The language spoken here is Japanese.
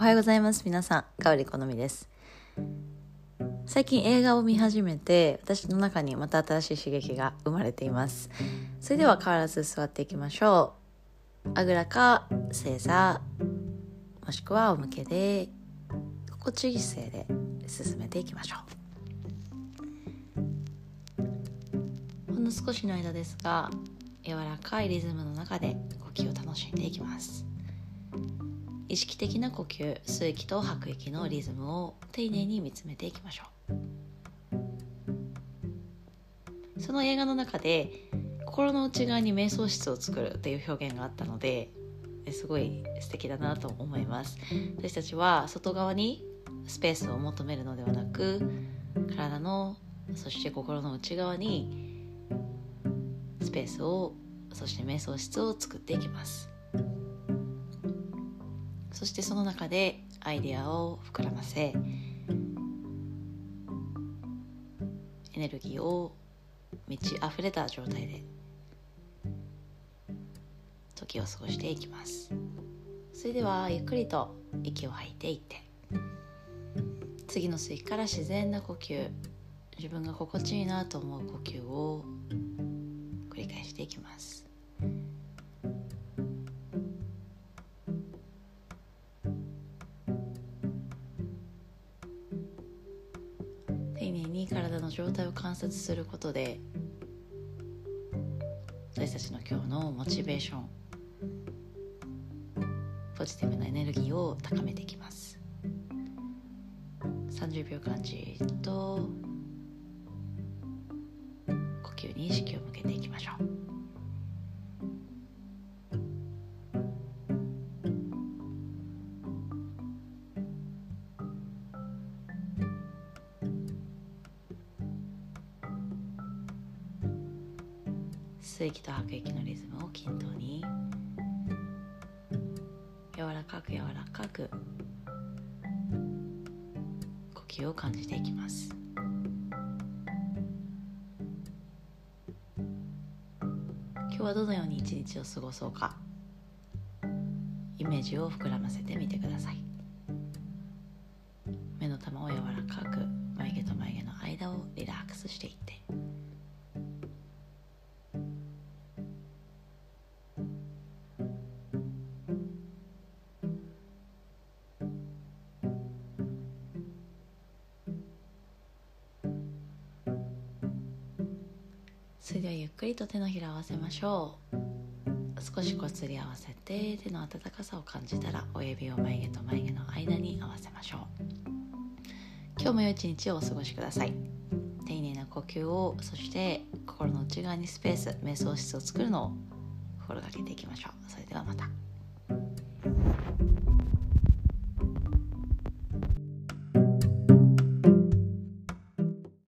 おはようございます。皆さんガウリ好みです。最近映画を見始めて私の中にまた新しい刺激が生まれています。それでは変わらず座っていきましょう。あぐらか正座もしくは仰向けで心地いい姿勢で進めていきましょう。ほんの少しの間ですが柔らかいリズムの中で呼吸を楽しんでいきます。意識的な呼吸吸う息と吐く息のリズムを丁寧に見つめていきましょう。その映画の中で心の内側に瞑想室を作るっていう表現があったのですごい素敵だなと思います。私たちは外側にスペースを求めるのではなく体のそして心の内側にスペースをそして瞑想室を作っていきます。そしてその中でアイデアを膨らませエネルギーを満ち溢れた状態で時を過ごしていきます。それではゆっくりと息を吐いていって次の吸いから自然な呼吸自分が心地いいなと思う呼吸を繰り返していきます。に体の状態を観察することで私たちの今日のモチベーションポジティブなエネルギーを高めていきます。30秒間じっと呼吸に意識を向けていきましょう。吸う息と吐く息のリズムを均等に。柔らかく柔らかく。呼吸を感じていきます。今日はどのように一日を過ごそうか。イメージを膨らませてみてください。目の玉を柔らかく眉毛と眉毛の間をリラックスしていって。それではゆっくりと手のひらを合わせましょう。少しこすり合わせて手の温かさを感じたら親指を眉毛と眉毛の間に合わせましょう。今日も良い一日をお過ごしください。丁寧な呼吸をそして心の内側にスペース瞑想室を作るのを心がけていきましょう。それではまた。